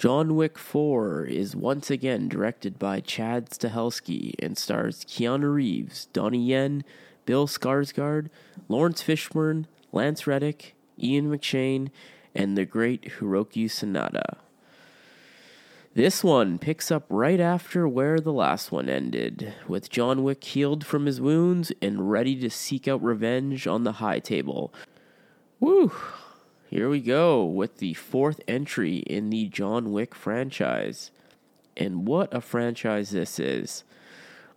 John Wick 4 is once again directed by Chad Stahelski and stars Keanu Reeves, Donnie Yen, Bill Skarsgård, Laurence Fishburne, Lance Reddick, Ian McShane, and the great Hiroyuki Sanada. This one picks up right after where the last one ended, with John Wick healed from his wounds and ready to seek out revenge on the high table. Woo! Here we go with the fourth entry in the John Wick franchise. And what a franchise this is.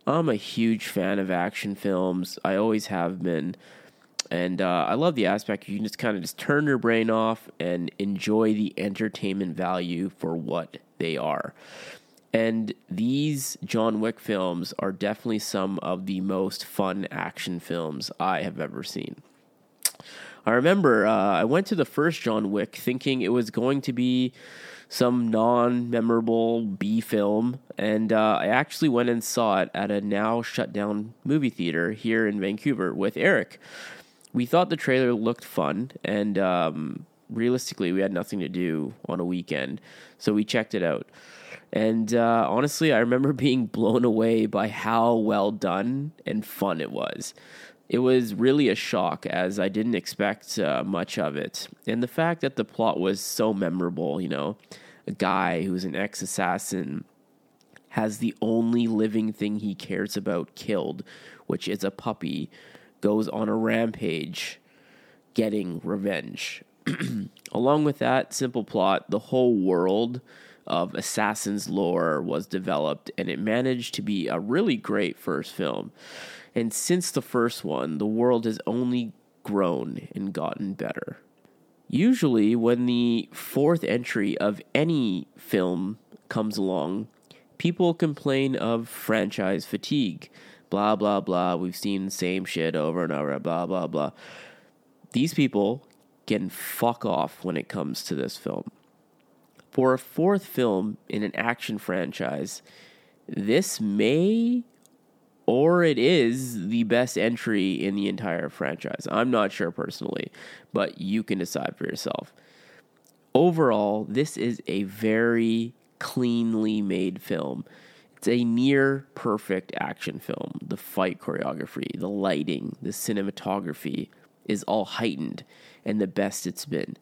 I'm a huge fan of action films. I always have been. And uh, I love the aspect you can just kind of just turn your brain off and enjoy the entertainment value for what they are. And these John Wick films are definitely some of the most fun action films I have ever seen. I remember uh, I went to the first John Wick thinking it was going to be some non memorable B film, and uh, I actually went and saw it at a now shut down movie theater here in Vancouver with Eric. We thought the trailer looked fun, and um, realistically, we had nothing to do on a weekend, so we checked it out. And uh, honestly, I remember being blown away by how well done and fun it was it was really a shock as I didn't expect uh, much of it. And the fact that the plot was so memorable, you know, a guy who's an ex assassin has the only living thing he cares about killed, which is a puppy, goes on a rampage getting revenge. Along with that simple plot, the whole world of Assassin's lore was developed, and it managed to be a really great first film. And since the first one, the world has only grown and gotten better. Usually, when the fourth entry of any film comes along, people complain of franchise fatigue. Blah, blah, blah. We've seen the same shit over and over, blah, blah, blah. These people can fuck off when it comes to this film. For a fourth film in an action franchise, this may or it is the best entry in the entire franchise. I'm not sure personally, but you can decide for yourself. Overall, this is a very cleanly made film. It's a near perfect action film. The fight choreography, the lighting, the cinematography is all heightened and the best it's been.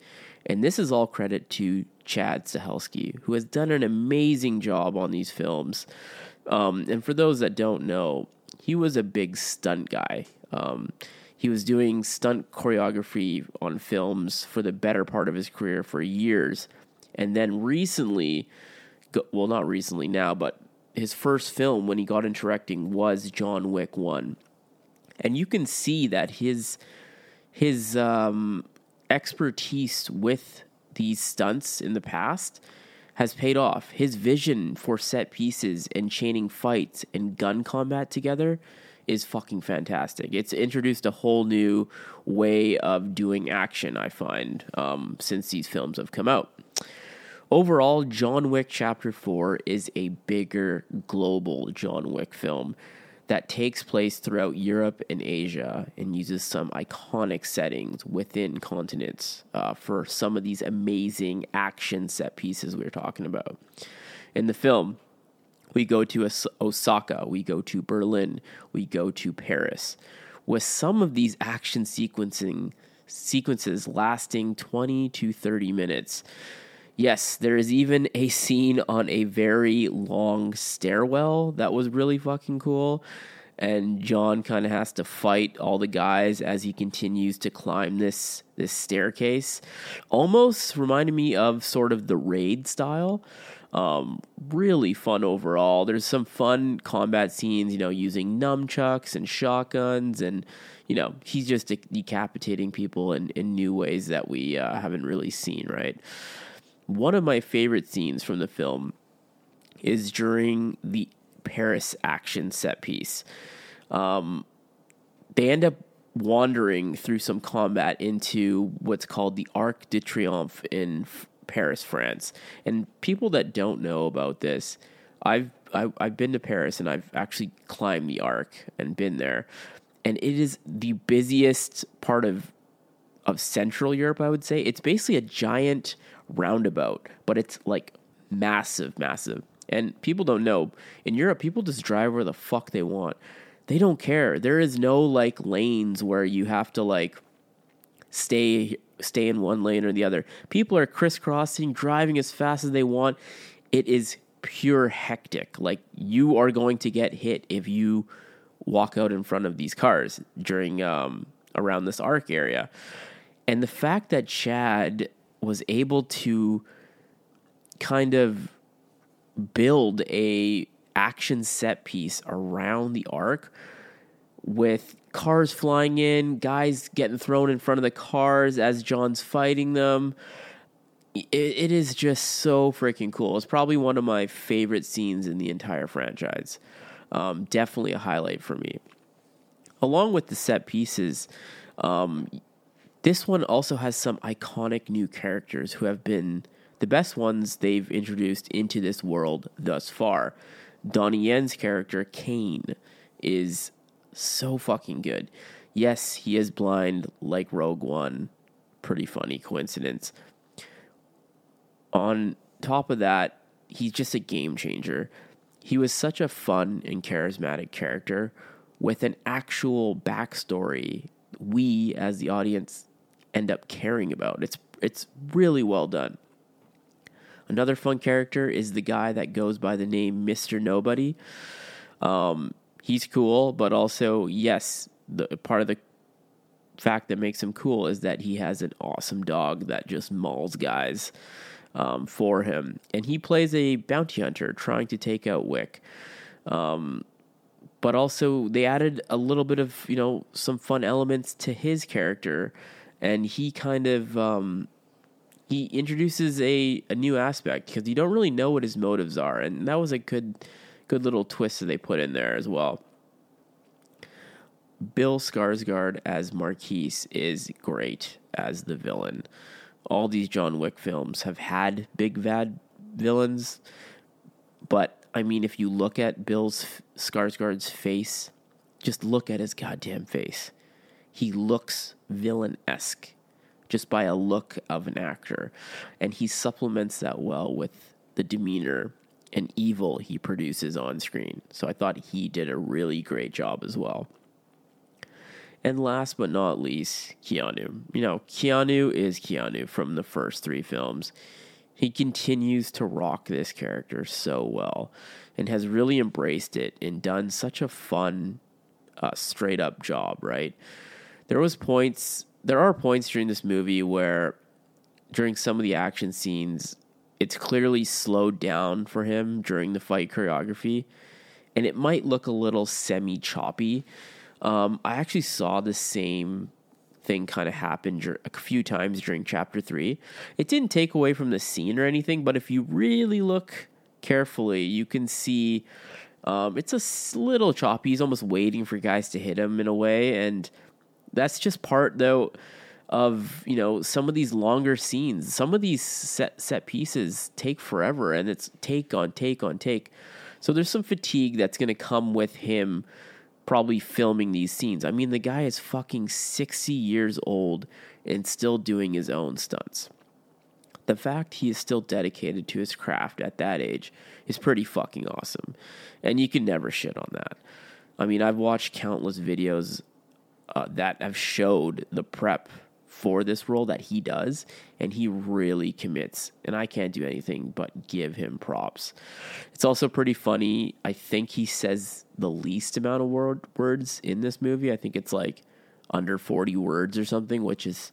And this is all credit to Chad Stahelski, who has done an amazing job on these films. Um, and for those that don't know, he was a big stunt guy. Um, he was doing stunt choreography on films for the better part of his career for years. And then recently, well, not recently now, but his first film when he got into directing was John Wick 1. And you can see that his his um, expertise with these stunts in the past has paid off. His vision for set pieces and chaining fights and gun combat together is fucking fantastic. It's introduced a whole new way of doing action, I find, um, since these films have come out. Overall, John Wick Chapter 4 is a bigger global John Wick film that takes place throughout Europe and Asia and uses some iconic settings within continents uh, for some of these amazing action set pieces we were talking about. In the film, we go to Osaka, we go to Berlin, we go to Paris, with some of these action sequencing sequences lasting 20 to 30 minutes. Yes, there is even a scene on a very long stairwell that was really fucking cool. And John kind of has to fight all the guys as he continues to climb this this staircase. Almost reminded me of sort of the raid style. Um, really fun overall. There's some fun combat scenes, you know, using nunchucks and shotguns, and you know, he's just decapitating people in, in new ways that we uh, haven't really seen, right? One of my favorite scenes from the film is during the Paris action set piece. Um, they end up wandering through some combat into what's called the Arc de Triomphe in Paris, France. And people that don't know about this, I've I, have i have been to Paris and I've actually climbed the Arc and been there, and it is the busiest part of of Central Europe. I would say it's basically a giant roundabout, but it's like massive, massive. And people don't know in Europe, people just drive where the fuck they want. They don't care. There is no like lanes where you have to like stay stay in one lane or the other. People are crisscrossing, driving as fast as they want. It is pure hectic. Like you are going to get hit if you walk out in front of these cars during um, around this arc area. And the fact that Chad was able to kind of build a action set piece around the arc with cars flying in, guys getting thrown in front of the cars as John's fighting them. It, it is just so freaking cool. It's probably one of my favorite scenes in the entire franchise. Um, definitely a highlight for me. Along with the set pieces, um, this one also has some iconic new characters who have been the best ones they've introduced into this world thus far. Donnie Yen's character, Caine, is so fucking good. Yes, he is blind like Rogue One. Pretty funny coincidence. On top of that, he's just a game changer. He was such a fun and charismatic character with an actual backstory we as the audience end up caring about. It's it's really well done. Another fun character is the guy that goes by the name Mr. Nobody. Um, he's cool, but also, yes, the part of the fact that makes him cool is that he has an awesome dog that just mauls guys um, for him. And he plays a bounty hunter trying to take out Wick. Um, but also, they added a little bit of, you know, some fun elements to his character. And he kind of um, he introduces a, a new aspect because you don't really know what his motives are, and that was a good good little twist that they put in there as well. Bill Skarsgård as Marquis is great as the villain. All these John Wick films have had big bad villains, but I mean, if you look at Bill's Skarsgård's face, just look at his goddamn face. He looks villain esque just by a look of an actor. And he supplements that well with the demeanor and evil he produces on screen. So I thought he did a really great job as well. And last but not least, Keanu. You know, Keanu is Keanu from the first three films. He continues to rock this character so well and has really embraced it and done such a fun, uh, straight up job, right? There was points there are points during this movie where during some of the action scenes it's clearly slowed down for him during the fight choreography and it might look a little semi choppy um, i actually saw the same thing kind of happen a few times during chapter 3 it didn't take away from the scene or anything but if you really look carefully you can see um, it's a little choppy. He's almost waiting for guys to hit him in a way and that's just part though of you know some of these longer scenes. Some of these set set pieces take forever and it's take on take on take. So there's some fatigue that's going to come with him probably filming these scenes. I mean the guy is fucking 60 years old and still doing his own stunts. The fact he is still dedicated to his craft at that age is pretty fucking awesome. And you can never shit on that. I mean i've watched countless videos uh, that have showed the prep for this role that he does, and he really commits. And I can't do anything but give him props. It's also pretty funny. I think he says the least amount of word, words in this movie. I think it's like under 40 words or something, which is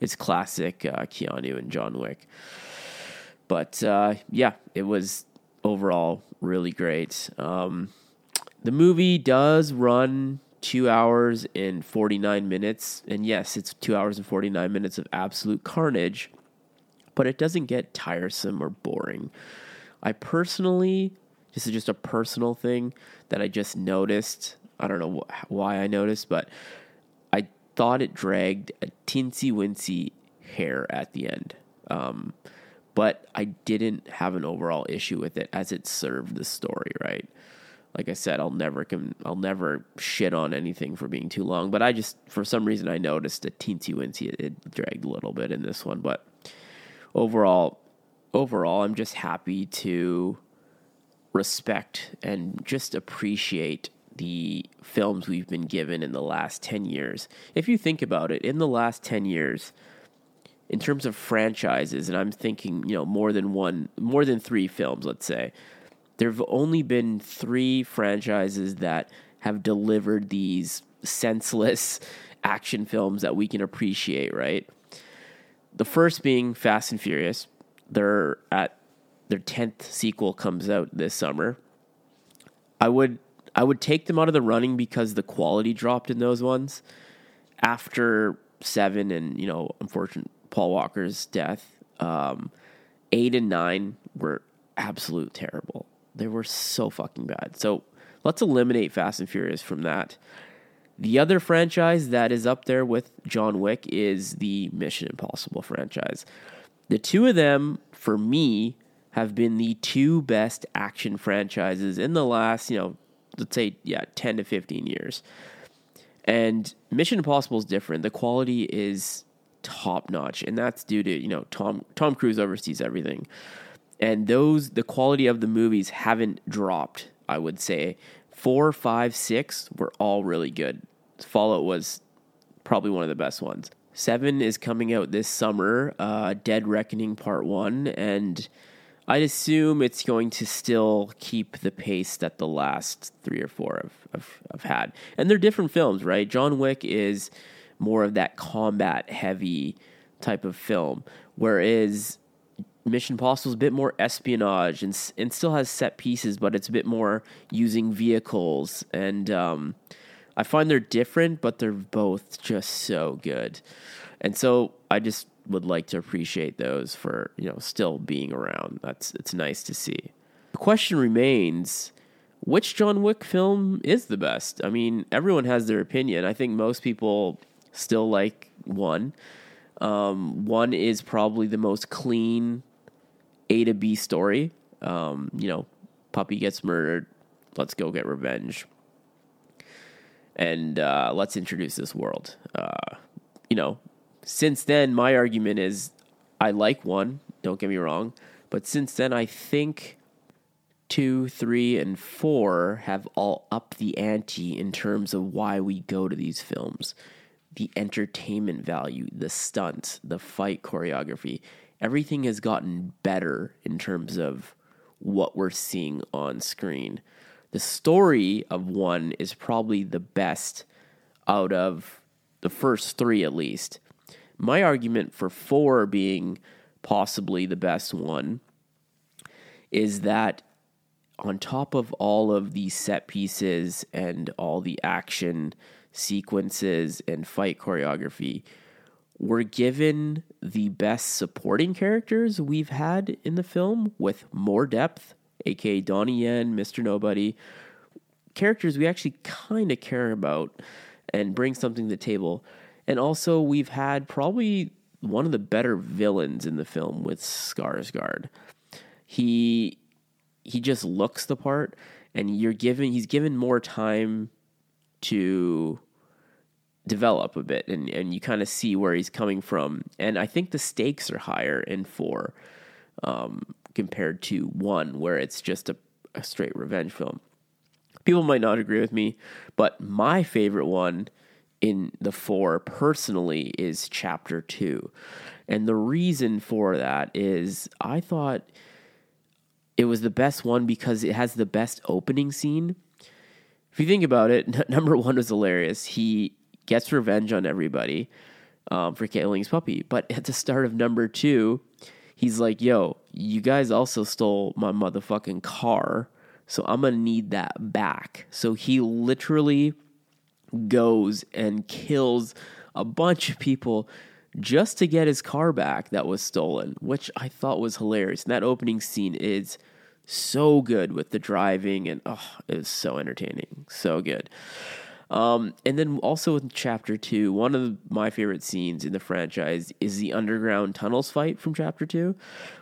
it's classic uh, Keanu and John Wick. But uh, yeah, it was overall really great. Um, the movie does run two hours and 49 minutes. And yes, it's two hours and 49 minutes of absolute carnage, but it doesn't get tiresome or boring. I personally, this is just a personal thing that I just noticed. I don't know wh- why I noticed, but I thought it dragged a teensy wincy hair at the end. Um, but I didn't have an overall issue with it as it served the story, right? Like I said, I'll never can I'll never shit on anything for being too long. But I just for some reason I noticed a teensy wincy it, it dragged a little bit in this one, but overall overall, I'm just happy to respect and just appreciate the films we've been given in the last 10 years. If you think about it, in the last 10 years, in terms of franchises, and I'm thinking, you know, more than one, more than three films, let's say, there have only been three franchises that have delivered these senseless action films that we can appreciate, right? The first being Fast and Furious. They're at their 10th sequel comes out this summer. I would I would take them out of the running because the quality dropped in those ones after 7 and, you know, unfortunate Paul Walker's death. Um, 8 and 9 were absolute terrible. They were so fucking bad. So, let's eliminate Fast and Furious from that. The other franchise that is up there with John Wick is the Mission Impossible franchise. The two of them, for me, have been the two best action franchises in the last, you know, let's say, yeah, 10 to 15 years. And Mission Impossible is different. The quality is top notch, and that's due to, you know, Tom Tom Cruise oversees everything. And those the quality of the movies haven't dropped, I would say. Four, five, six were all really good. Fallout was probably one of the best ones. Seven is coming out this summer, uh, Dead Reckoning Part One, and I'd assume it's going to still keep the pace that the last three or four have, have, have had. And they're different films, right? John Wick is more of that combat heavy type of film, whereas Mission Impossible is a bit more espionage and and still has set pieces, but it's a bit more using vehicles. And um, I find they're different, but they're both just so good. And so I just would like to appreciate those for you know still being around. That's it's nice to see. The question remains. Which John Wick film is the best? I mean, everyone has their opinion. I think most people still like one. Um, one is probably the most clean A to B story. Um, you know, puppy gets murdered. Let's go get revenge. And uh, let's introduce this world. Uh, you know, since then, my argument is I like one, don't get me wrong. But since then, I think two, three, and four have all upped the ante in terms of why we go to these films. The entertainment value, the stunt, the fight choreography, everything has gotten better in terms of what we're seeing on screen. The story of one is probably the best out of the first three, at least. My argument for four being possibly the best one is that on top of all of the set pieces and all the action sequences and fight choreography, we're given the best supporting characters we've had in the film with more depth, aka Donnie Yen, Mr. Nobody, characters we actually kind of care about and bring something to the table. And also, we've had probably one of the better villains in the film with Skarsgård. He he just looks the part, and you're given he's given more time to develop a bit, and and you kind of see where he's coming from. And I think the stakes are higher in four um, compared to one, where it's just a, a straight revenge film. People might not agree with me, but my favorite one in the four personally is chapter two. And the reason for that is I thought it was the best one because it has the best opening scene. If you think about it, number one was hilarious. He gets revenge on everybody um, for killing his puppy. But at the start of number two, he's like, yo, you guys also stole my motherfucking car. So I'm going to need that back. So he literally goes and kills a bunch of people just to get his car back that was stolen, which I thought was hilarious. And that opening scene is so good with the driving and oh, it was so entertaining, so good. Um, and then also in chapter two, one of my favorite scenes in the franchise is the underground tunnels fight from chapter two,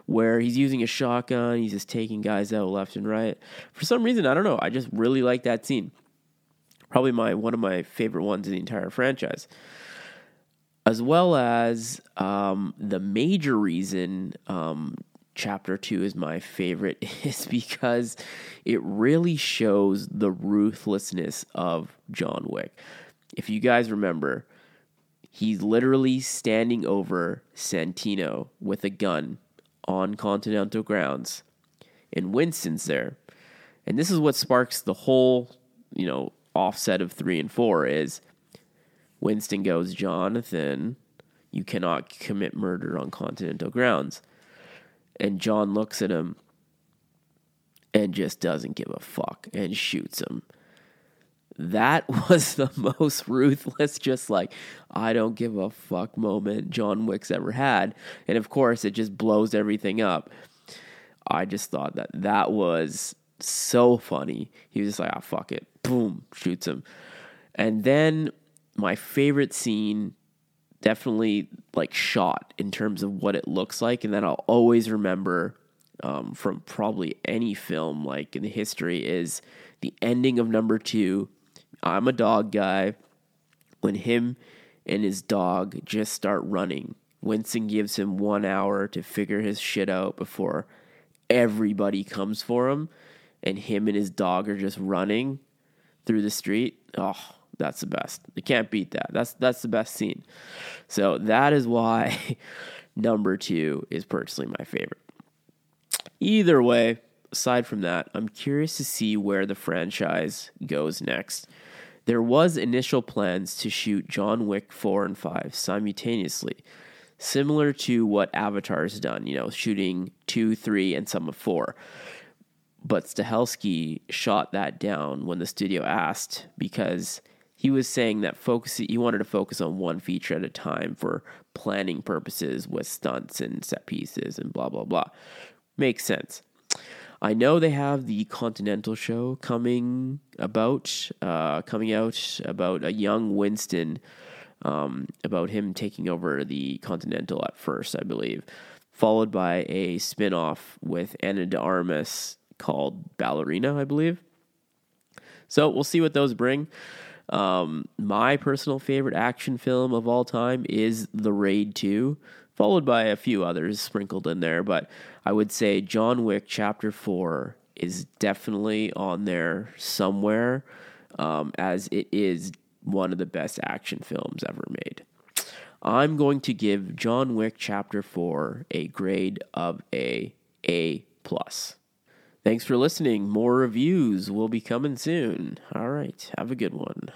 where he's using a shotgun, he's just taking guys out left and right. For some reason, I don't know, I just really like that scene probably my one of my favorite ones in the entire franchise. As well as um, the major reason um, chapter two is my favorite is because it really shows the ruthlessness of John Wick. If you guys remember, he's literally standing over Santino with a gun on Continental grounds, and Winston's there. And this is what sparks the whole, you know, offset of three and four is Winston goes, Jonathan, you cannot commit murder on Continental grounds. And John looks at him and just doesn't give a fuck and shoots him. That was the most ruthless, just like, I don't give a fuck moment John Wick's ever had. And of course, it just blows everything up. I just thought that that was so funny. He was just like, ah, fuck it. Boom, shoots him. And then my favorite scene, definitely like shot in terms of what it looks like. And then I'll always remember um, from probably any film like in the history is the ending of number two. I'm a dog guy. When him and his dog just start running, Winston gives him one hour to figure his shit out before everybody comes for him and him and his dog are just running through the street. Oh, that's the best. You can't beat that. That's that's the best scene. So that is why number 2 is personally my favorite. Either way, aside from that, I'm curious to see where the franchise goes next. There was initial plans to shoot John Wick 4 and 5 simultaneously, similar to what Avatar's done, you know, shooting 2, 3 and some of 4. But Stahelski shot that down when the studio asked because he was saying that focus he wanted to focus on one feature at a time for planning purposes with stunts and set pieces and blah blah blah. Makes sense. I know they have the Continental show coming about, uh, coming out about a young Winston, um, about him taking over the Continental at first, I believe, followed by a spin off with Ana de Armas called Ballerina, I believe. So we'll see what those bring. Um, my personal favorite action film of all time is The Raid 2, followed by a few others sprinkled in there. But I would say John Wick Chapter 4 is definitely on there somewhere, um, as it is one of the best action films ever made. I'm going to give John Wick Chapter 4 a grade of a A plus. Thanks for listening. More reviews will be coming soon. All right. Have a good one.